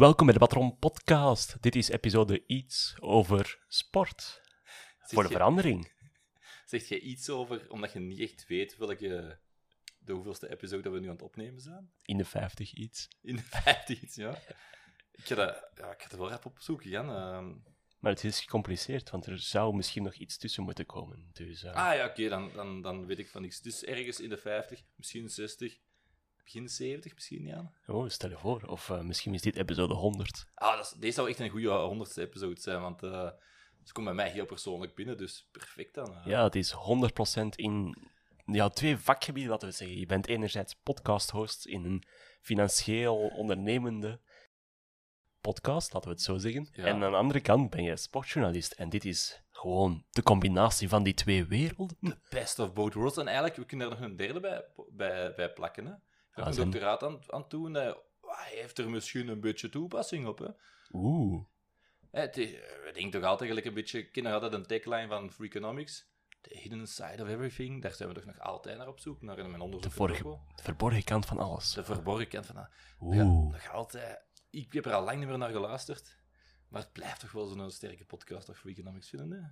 Welkom bij de Patron Podcast. Dit is episode iets over sport. Voor de je- verandering. Zeg jij iets over, omdat je niet echt weet welke, de hoeveelste episode dat we nu aan het opnemen zijn? In de 50 iets. In de 50 iets, ja. Ik ga, dat, ja, ik ga er wel rap op zoeken, Jan. Ehm, Maar het is gecompliceerd, want er zou misschien nog iets tussen moeten komen. Dus, eh, ah ja, oké, dan, dan, dan weet ik van niks. Dus ergens in de 50, misschien 60, begin 70 misschien, Jan. Oh, stel je voor. Of eh, misschien is dit episode 100. Ah, dat is, deze zou echt een goede honderdste episode zijn, want eh ze komt bij mij heel persoonlijk binnen, dus perfect dan. eh. Ja, het is 100% in ja, twee vakgebieden, laten we zeggen. Je bent enerzijds podcast-host in een financieel ondernemende podcast, laten we het zo zeggen. Ja. En aan de andere kant ben je sportjournalist. En dit is gewoon de combinatie van die twee werelden. Best of both worlds. En eigenlijk, we kunnen er nog een derde bij, bij, bij plakken. Hè. Een doctoraat aan, aan doen. eh, hij heeft er misschien een beetje toepassing op. Hè. Oeh. Het is- we denken toch altijd gelijk een beetje... Nog altijd een tagline van Free Economics. The hidden side of everything. Daar zijn we toch nog altijd naar op zoek. Naar in mijn onderzoek. De, vorige, verborgen kant van alles. De verborgen kant van... dat. Oeh. Nog altijd... Ik heb er al lang niet meer naar geluisterd. Maar het blijft toch wel zo'n sterke podcast of Free Economics vinden. Hè?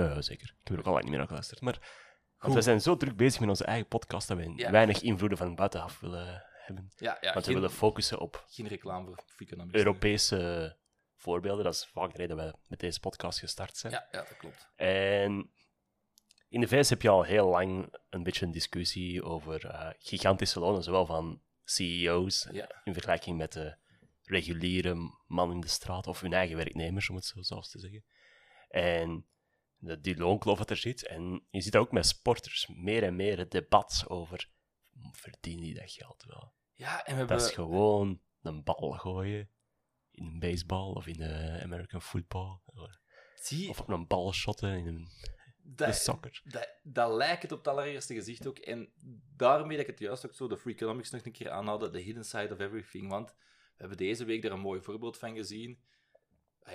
Ja, ja, zeker. Ik heb er ook al lang niet meer naar geluisterd. Maar want we zijn zo druk bezig met onze eigen podcast dat we Ja. weinig invloeden van buitenaf willen hebben. Ja, ja Want we willen focussen op geen reclame voor Economics. Europese voorbeelden. Dat is vaak de reden dat we met deze podcast gestart zijn. Ja, ja, dat klopt. En in de VS heb je al heel lang een beetje een discussie over eh, gigantische lonen, zowel van CEO's Ja. in vergelijking met de reguliere man in de straat of hun eigen werknemers, om het zo zelfs te zeggen. En de, die loonkloof dat er zit. En je ziet dat ook met sporters. Meer en meer het debat over, verdienen die dat geld wel? Ja, en we hebben... Dat is gewoon een bal gooien in een baseball of in de American football. Zie, Of op een bal shotten in een de dat, soccer. dat, dat lijkt het op het allereerste gezicht ook. En daarmee dat ik het juist ook zo de Free Economics nog een keer aanhaalde, the hidden side of everything. Want we hebben deze week er een mooi voorbeeld van gezien.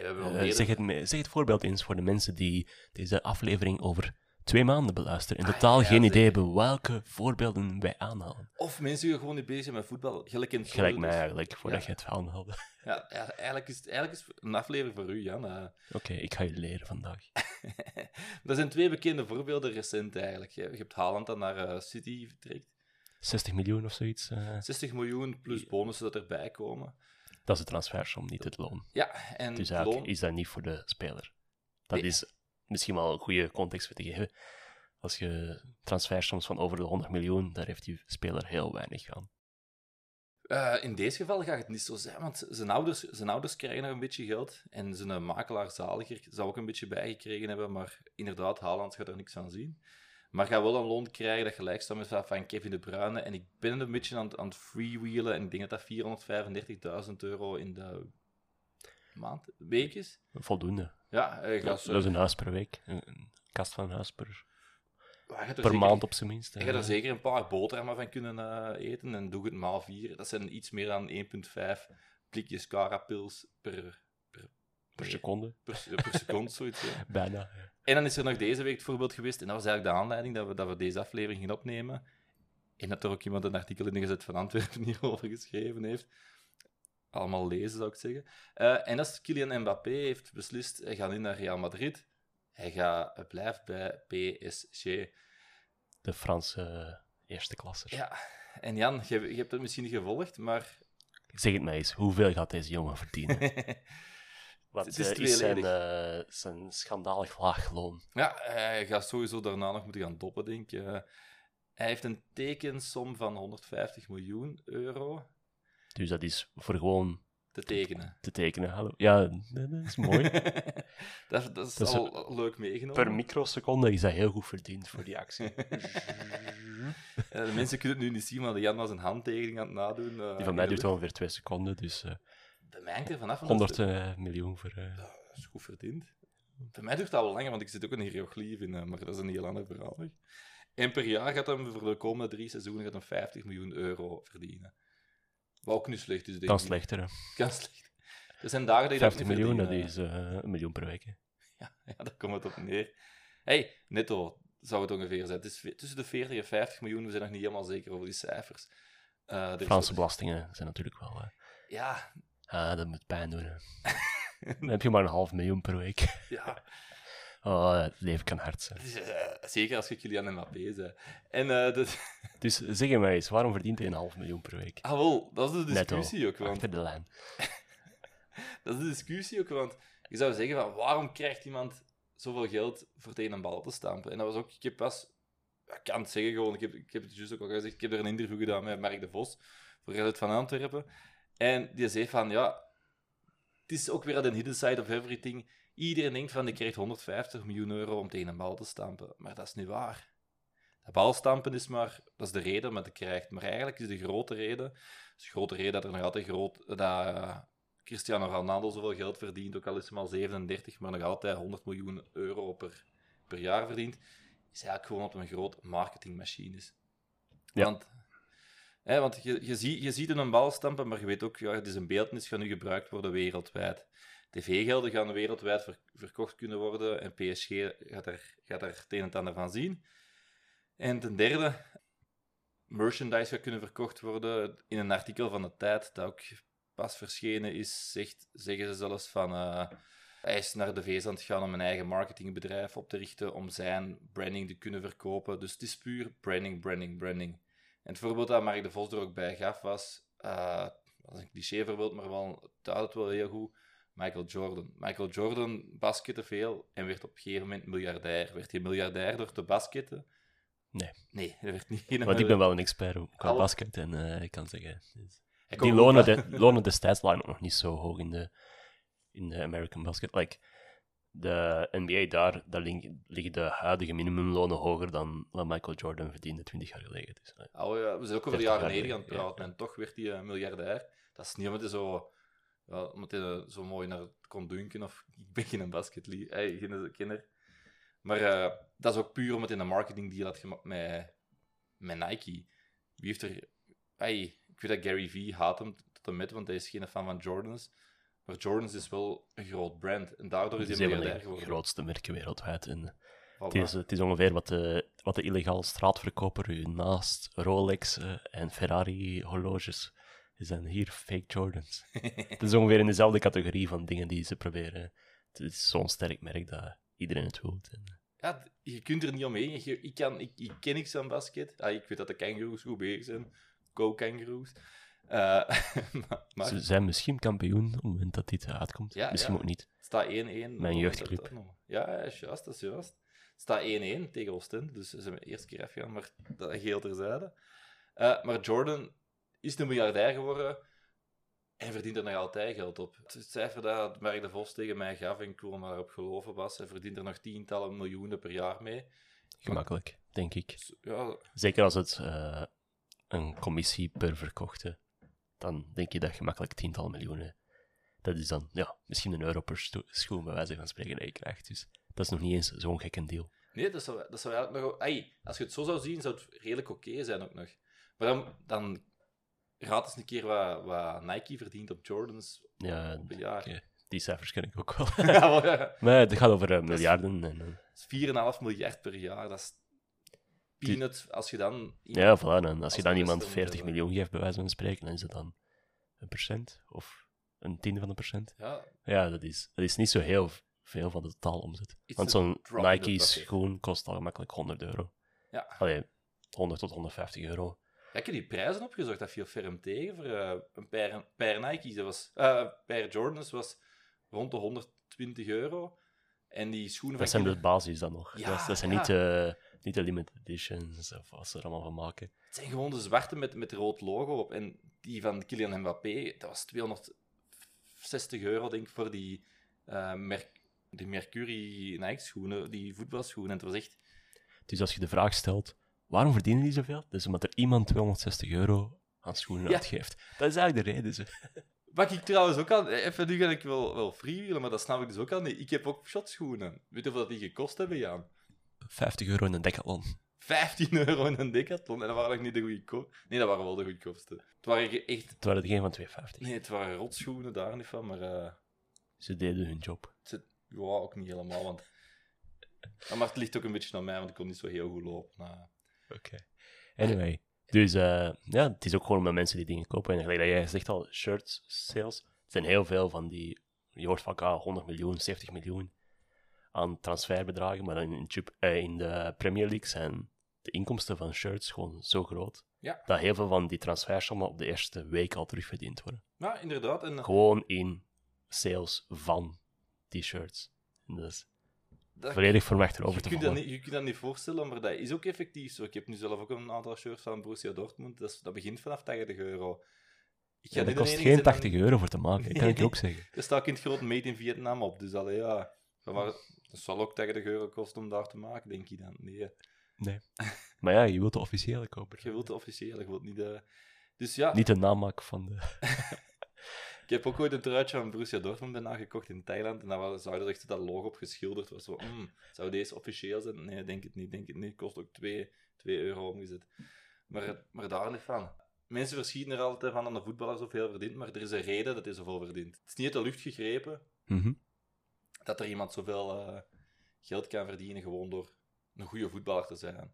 We hebben Eh, zeg, het, zeg het voorbeeld eens voor de mensen die deze aflevering over twee maanden beluisteren. In Ah, totaal ja, geen zeker. idee hebben welke voorbeelden wij aanhalen. Of mensen die gewoon niet bezig zijn met voetbal. Gelijk, in het Gelijk mij is. eigenlijk, voordat Ja. je het aanhaalde. Ja, ja, eigenlijk, is het, eigenlijk is het een aflevering voor u, Jan. Eh, Oké, ik ga je leren vandaag. er zijn twee bekende voorbeelden recent eigenlijk. Je, hebt Haaland dat naar eh, City vertrekt. 60 miljoen of zoiets. eh, 60 miljoen plus bonussen dat erbij komen. Dat is de transfersom, niet het loon. Ja, en Dus eigenlijk loon... is dat niet voor de speler. Dat Nee. is misschien wel een goede context voor te geven. Als je transfersoms van over de 100 miljoen, daar heeft die speler heel weinig aan. Eh, in deze geval gaat het niet zo zijn, want zijn ouders, zijn ouders krijgen nog een beetje geld. En zijn makelaar Zaliger zou ook een beetje bijgekregen hebben, maar inderdaad, Haaland gaat er niks van zien. Maar gaat wel een loon krijgen dat gelijk staat met dat van Kevin De Bruyne. En ik ben een beetje aan, het- aan het freewheelen en ik denk dat dat 435.000 euro in de maand, week is. Voldoende. Ja, gaat zo... dat is een huis per week. Een, een kast van een huis per, er zeker- maand op zijn minst. Je eh. gaat er zeker een paar boterhammen van kunnen eh, eten en doe het maal 4. Dat zijn iets meer dan 1,5 blikjes carapils per, per, seconde. per, per seconde, zoiets. ja. Bijna. En dan is er nog deze week het voorbeeld geweest, en dat was eigenlijk de aanleiding dat we, dat we deze aflevering gingen opnemen. En dat er ook iemand een artikel in de Gezet van Antwerpen hierover geschreven heeft. Allemaal lezen, zou ik zeggen. Eh, en dat is Kylian Mbappé heeft beslist, hij gaat niet naar Real Madrid. Hij, gaat, hij blijft bij PSG. De Franse eh, eerste klassers. Ja, en Jan, je, je hebt het misschien niet gevolgd, maar Zeg het mij eens, hoeveel gaat deze jongen verdienen? Wat Het is eh, is zijn, tweeledig. eh, zijn schandalig laag loon? ja, hij gaat sowieso daarna nog moeten gaan doppen, denk ik. Eh, hij heeft een tekensom van 150 miljoen euro. Dus dat is voor gewoon te tekenen. te tekenen. Hallo. Ja, dat dat is mooi. dat, dat is Dat is al leuk meegenomen. per microseconde is dat heel goed verdiend voor die actie. Ja, de mensen kunnen het nu niet zien, maar Jan was een handtekening aan het nadoen. eh, Die van mij duurt ongeveer twee seconden, dus eh, Bij mij hangt er vanaf. want dat 100 is- eh, miljoen voor... eh, Dat is goed verdiend. Bij mij duurt dat wel langer, want ik zit ook een hieroglyf in, eh, maar dat is een heel ander verhaal. nog. En per jaar gaat hem voor de komende drie seizoenen gaat hem 50 miljoen euro verdienen. Wat ook niet slecht is, denk kan slechter, hè. Kan slecht. Er zijn dagen dat je dat 50 niet miljoen, dat is een miljoen per week. hè. Ja, ja, daar komt het op neer. hey, netto zou het ongeveer zijn. Het is tussen de 40 en 50 miljoen, we zijn nog niet helemaal zeker over die cijfers. Franse belastingen zijn natuurlijk wel... Ja, ah, dat moet pijn doen, hè. Dan heb je maar een half miljoen per week. ja. Oh, het leven kan hard zijn. Zeker als je Kylian Mbappé bent. En dat... Dus zeg je mij eens, waarom verdient hij een half miljoen per week? Ah, wel, dat is de Netto, discussie ook. Want achter de lijn. Dat is de discussie ook, want je zou zeggen van waarom krijgt iemand zoveel geld voor tegen een bal te stampen? En dat was ook, ik heb pas, ik kan het zeggen gewoon, ik heb, ik heb het juist ook al gezegd, ik heb er een interview gedaan met Mark de Vos voor Reddit van Antwerpen. En die zei van ja, het is ook weer de hidden side of everything. Iedereen denkt van, die krijgt 150 miljoen euro om tegen een bal te stampen. Maar dat is niet waar. Dat balstampen is maar, dat is de reden dat het krijgt. Maar eigenlijk is de grote reden, is de grote reden dat er nog altijd groot, dat eh, Cristiano Ronaldo zoveel geld verdient, ook al is hij maar 37, maar nog altijd 100 miljoen euro per, per jaar verdient, is eigenlijk gewoon op een groot marketingmachine is. Ja. Want, want je, je, ziet, je ziet een bal stampen, maar je weet ook, ja, het is een beeldnis, gaat nu gebruikt worden wereldwijd. TV-gelden gaan wereldwijd ver- verkocht kunnen worden en PSG gaat er, gaat het een en ander van zien. En ten derde, merchandise gaat kunnen verkocht worden. In een artikel van de tijd, dat ook pas verschenen is, zeggen ze zelfs van... eh, hij is naar de VS aan gaan om een eigen marketingbedrijf op te richten, om zijn branding te kunnen verkopen. Dus het is puur branding, branding, branding. En het voorbeeld dat Mark de Vos er ook bij gaf was... eh, dat is een cliché voorbeeld, maar wel, het het wel heel goed. Michael Jordan. Michael Jordan baskette veel en werd op een gegeven moment miljardair. Werd hij miljardair door te basketten? Nee. Nee, hij werd niet Want ik ben wel een expert qua Alle- basket en eh, ik kan zeggen... dus- Die lonen, de, lonen destijds lagen nog niet zo hoog in de, in de American basket. Like, de NBA daar, daar liggen de huidige minimumlonen hoger dan wat Michael Jordan verdiende 20 jaar geleden. Dus, eh, Oh ja, we zijn ook over de 30 jaren jaar 90 aan het ja. praten en toch werd hij eh, miljardair. Dat is niet omdat hij zo, ja, omdat hij eh, zo mooi naar het kon dunken of ik ben geen basketlie, hey, geen kenner. Maar dat is ook puur omdat hij een marketing deal had gemaakt met, met Nike. Wie heeft er... Hey, ik weet dat Gary Vee haat hem tot en met, want hij is geen fan van Jordans. Maar Jordans is wel een groot brand en daardoor is hij miljardair de geworden. grootste merken wereldwijd. En Voilà. het, is, het is ongeveer wat de, wat de illegale straatverkoper u naast Rolex eh, en Ferrari horloges. Zijn hier fake Jordans. het is ongeveer in dezelfde categorie van dingen die ze proberen. Het is zo'n sterk merk dat iedereen het wil. En, Ja, je kunt er niet omheen. Je- ik, kan, ik, ik ken niks aan basket. Ah, ik weet dat de kangaroos goed bezig zijn. Go kangaroos. Eh, maar Ze zijn misschien kampioen op het moment dat dit uitkomt. Ja, misschien ja. ook niet. het staat 1-1. Mijn jeugdclub. Ja, ja, is juist, dat is juist. Het staat 1-1 tegen Oostende, dus ze zijn de eerste keer afgegaan, maar dat geheel terzijde. Eh maar Jordan is een miljardair geworden en verdient er nog altijd geld op. Het cijfer dat Mark de Vos tegen mij gaf, en ik wil maar op geloven was, hij verdient er nog tientallen miljoenen per jaar mee. Gemakkelijk, denk ik. Ja, Zeker als het eh, een commissie per verkochte, dan denk je dat je gemakkelijk tientallen miljoenen. Dat is dan ja, misschien een euro per schoen, bij wijze van spreken, dat je krijgt. Dus dat is nog niet eens zo'n gekke deal. Nee, dat zou, dat zou eigenlijk nog... Ai, als je het zo zou zien, zou het redelijk oké zijn ook nog. Maar dan, dan raad eens een keer wat, wat Nike verdient op Jordans Ja, op een jaar. die cijfers ken ik ook wel. Ja, wel, ja. maar het gaat over eh, miljarden. En, eh, Dat is 4,5 miljard per jaar. Dat is als je dan... ja, voilà. En als je dan iemand beste 40 middelen. miljoen geeft, bij wijze van spreken, dan is dat dan een procent of een tiende van een procent. Ja, Ja, dat is, dat is niet zo heel veel van de totaalomzet. It's Want zo'n Nike schoen kost al gemakkelijk 100 euro. ja. Allee, 100 tot 150 euro. Ja, ik heb die prijzen opgezocht. Dat viel ferm tegen. Voor, eh, een per, per Nike's, dat was... eh per Jordans was rond de 120 euro. En die schoenen Dat van zijn de basis dan nog. Ja, dat, zijn ja. niet, de, niet de limited editions of wat ze er allemaal van maken. Het zijn gewoon de zwarte met, met rood logo op. En die van Kylian Mbappé, dat was 60 euro, denk ik, voor die, eh Mer die Mercury Nike-schoenen, die voetbalschoenen. En het was echt... Dus als je de vraag stelt, waarom verdienen die zoveel? Dat is omdat er iemand 260 euro aan schoenen Ja. uitgeeft. Dat is eigenlijk de reden. Ze. Wat ik trouwens ook al... Even, nu ga ik wel, wel freewheelen, maar dat snap ik dus ook al niet. Ik heb ook shotschoenen. Weet je dat die gekost hebben, Jan? 50 euro in een decathlon. 15 euro in een decathlon. En dat waren nog niet de goedkoopste. Nee, dat waren wel de goedkoopste. Het waren echt... Het waren degene van 250. Nee, het waren rotschoenen, daar niet van, maar... eh, Ze deden hun job. het, ja, ook niet helemaal, want... Maar het ligt ook een beetje aan mij, want ik kon niet zo heel goed lopen. eh. Oké. Anyway. Dus eh, ja, het is ook gewoon met mensen die dingen kopen. En gelijk dat jij zegt al, shirt sales. Er zijn heel veel van die... Je hoort vaak ah, 100 miljoen, 70 miljoen aan transferbedragen. Maar in, eh, in de Premier League zijn de inkomsten van shirts gewoon zo groot. Ja. Dat heel veel van die transfersommen op de eerste week al terugverdiend worden. Ja, inderdaad. En, eh, Gewoon in sales van die shirts. En dat is dat, volledig voor mij achterover je, te kunt dat niet, je kunt dat niet voorstellen, maar dat is ook effectief zo. Ik heb nu zelf ook een aantal shirts van Borussia Dortmund. Dat, is- dat begint vanaf 80 euro. Ik Ja, dat kost geen zijn 80 euro voor te maken, dat kan ik je ook zeggen. Er staat in het groot made in Vietnam op, dus allee, ja. Maar dat zal ook 80 euro kosten om daar te maken, denk je dan. Nee, Nee. Maar ja, je wilt de officiële kopen. je wilt de officiële, je wilt niet de... Dus ja, Niet de namaak van de... ik heb ook ooit een truitje van Borussia Dortmund daarna gekocht in Thailand. En daar zou er echt dat logo op geschilderd. was zo, hmm, zou deze officieel zijn? Nee, denk het niet, denk het niet. Kost ook 2 euro omgezet. Maar, maar daar niet van. Mensen verschieten er altijd van dat een voetballer zoveel verdient, maar er is een reden dat hij zoveel verdient. Het is niet uit de lucht gegrepen Mhm. dat er iemand zoveel eh, geld kan verdienen gewoon door een goede voetballer te zijn.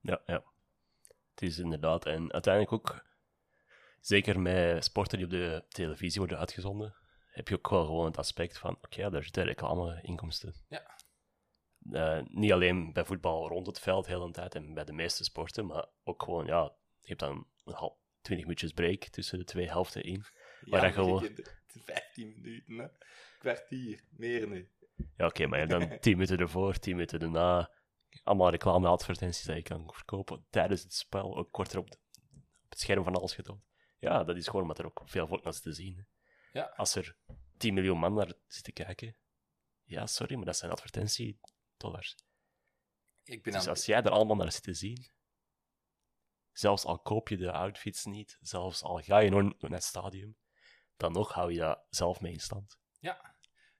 Ja, ja. Het is inderdaad. En uiteindelijk ook, zeker met sporten die op de televisie worden uitgezonden, heb je ook wel gewoon het aspect van, oké, ja, daar zitten reclame-inkomsten. Ja. Eh, niet alleen bij voetbal rond het veld heel de tijd en bij de meeste sporten, maar ook gewoon, ja, je hebt dan een half, 20 minuutjes break tussen de twee helften in. Maar je gewoon- kent het. 15 minuten, hè. kwartier, meer nu. Ja, oké, maar je hebt dan 10 minuten ervoor, 10 minuten erna. Allemaal reclame-advertenties dat je kan verkopen tijdens het spel. Ook korter op, de- op het scherm van alles getoond. Ja, dat is gewoon omdat er ook veel volk naar zit te zien. hè. Ja. Als er 10 miljoen man naar zitten kijken, ja, sorry, maar dat zijn advertentiedollars. Ik ben Dus aan... als jij er allemaal naar zit te zien, zelfs al koop je de outfits niet, zelfs al ga je nooit naar het stadium, dan nog hou je dat zelf mee in stand. Ja.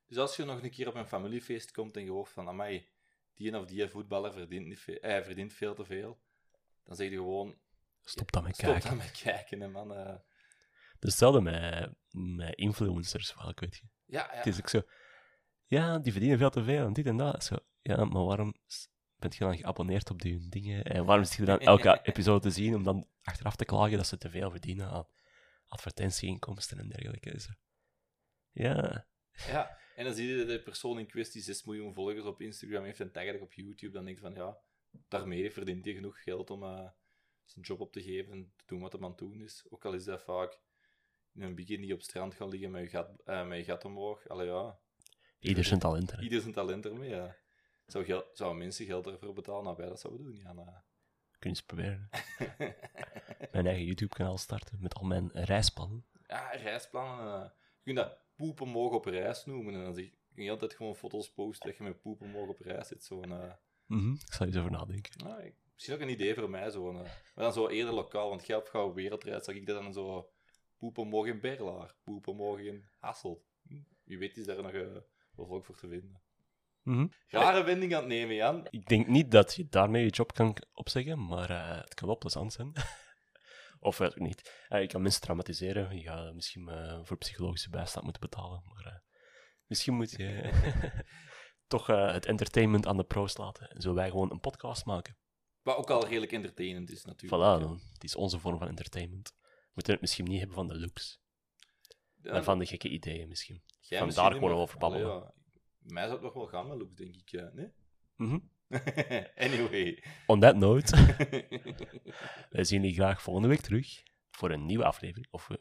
Dus als je nog een keer op een familiefeest komt en je hoort van, amai, die of die voetballer verdient, niet veel, eh, verdient veel te veel, dan zeg je gewoon, Stop dan met stop kijken. dan met kijken, hè, man. is hetzelfde met, met influencers, wel, ik weet je. ja, ja. Het is ook zo, ja, die verdienen veel te veel en dit en dat. Zo, ja, maar waarom bent je dan geabonneerd op die dingen? En waarom zit je dan elke episode te zien om dan achteraf te klagen dat ze te veel verdienen aan advertentieinkomsten en dergelijke? Zo. Ja, Ja, en dan zie je dat de persoon in kwestie 6 miljoen volgers op Instagram heeft en taggt op YouTube. Dan denk je van, ja, daarmee verdient hij genoeg geld om eh, zijn job op te geven en te doen wat hij aan het doen is. Ook al is dat vaak in een bikini op het strand gaan liggen met je gat, eh, met je gat omhoog. Allee, ja, ieder zijn talenten. hè. ieder zijn talent ermee, ja. Zou, geld, zou mensen geld ervoor betalen? Nou, wij dat zouden doen, ja. nou. Kun je eens proberen. Mijn eigen YouTube-kanaal starten met al mijn reisplannen. ja, reisplannen. eh, je kunt dat poepen mogen op reis noemen. En dan zeg, kun je altijd gewoon foto's posten dat je met poepen mogen op reis zit. Zo'n... eh, Mhm, Ik zal eens over nadenken. Nou, ik- misschien ook een idee voor mij, zo. eh, maar dan zo eerder lokaal, want jij op gauw wereldreis zag ik dat dan zo poepen mogen in Berlaar, poepen mogen in Hasselt. Hm, Wie weet is daar nog eh, wel volk voor te vinden. Mhm. Rare wending aan het nemen, Jan. Ik denk niet dat je daarmee je job kan opzeggen, maar eh, het kan wel plezant zijn. of weet ik niet. Eh, je kan mensen traumatiseren. Je gaat misschien voor psychologische bijstand moeten betalen. Maar misschien moet je toch het entertainment aan de pro's laten. En zo wij gewoon een podcast maken. Wat ook al redelijk entertainend is, natuurlijk. Voilà, dan. het is onze vorm van entertainment. We moeten het misschien niet hebben van de looks, Ja, maar van de gekke ideeën misschien. jij van misschien daar gewoon over babbelen. Allee, ja. Mij zou het nog wel gaan met looks, denk ik. Mhm. anyway. On that note, wij zien jullie graag volgende week terug voor een nieuwe aflevering. Of we,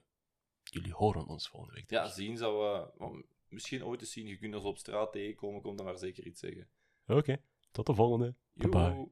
jullie horen ons volgende week terug. ja, zien zou... eh, wel, misschien ooit eens zien. Je kunt ons op straat tegenkomen, komt dan maar zeker iets zeggen. Oké, tot de volgende. Bye.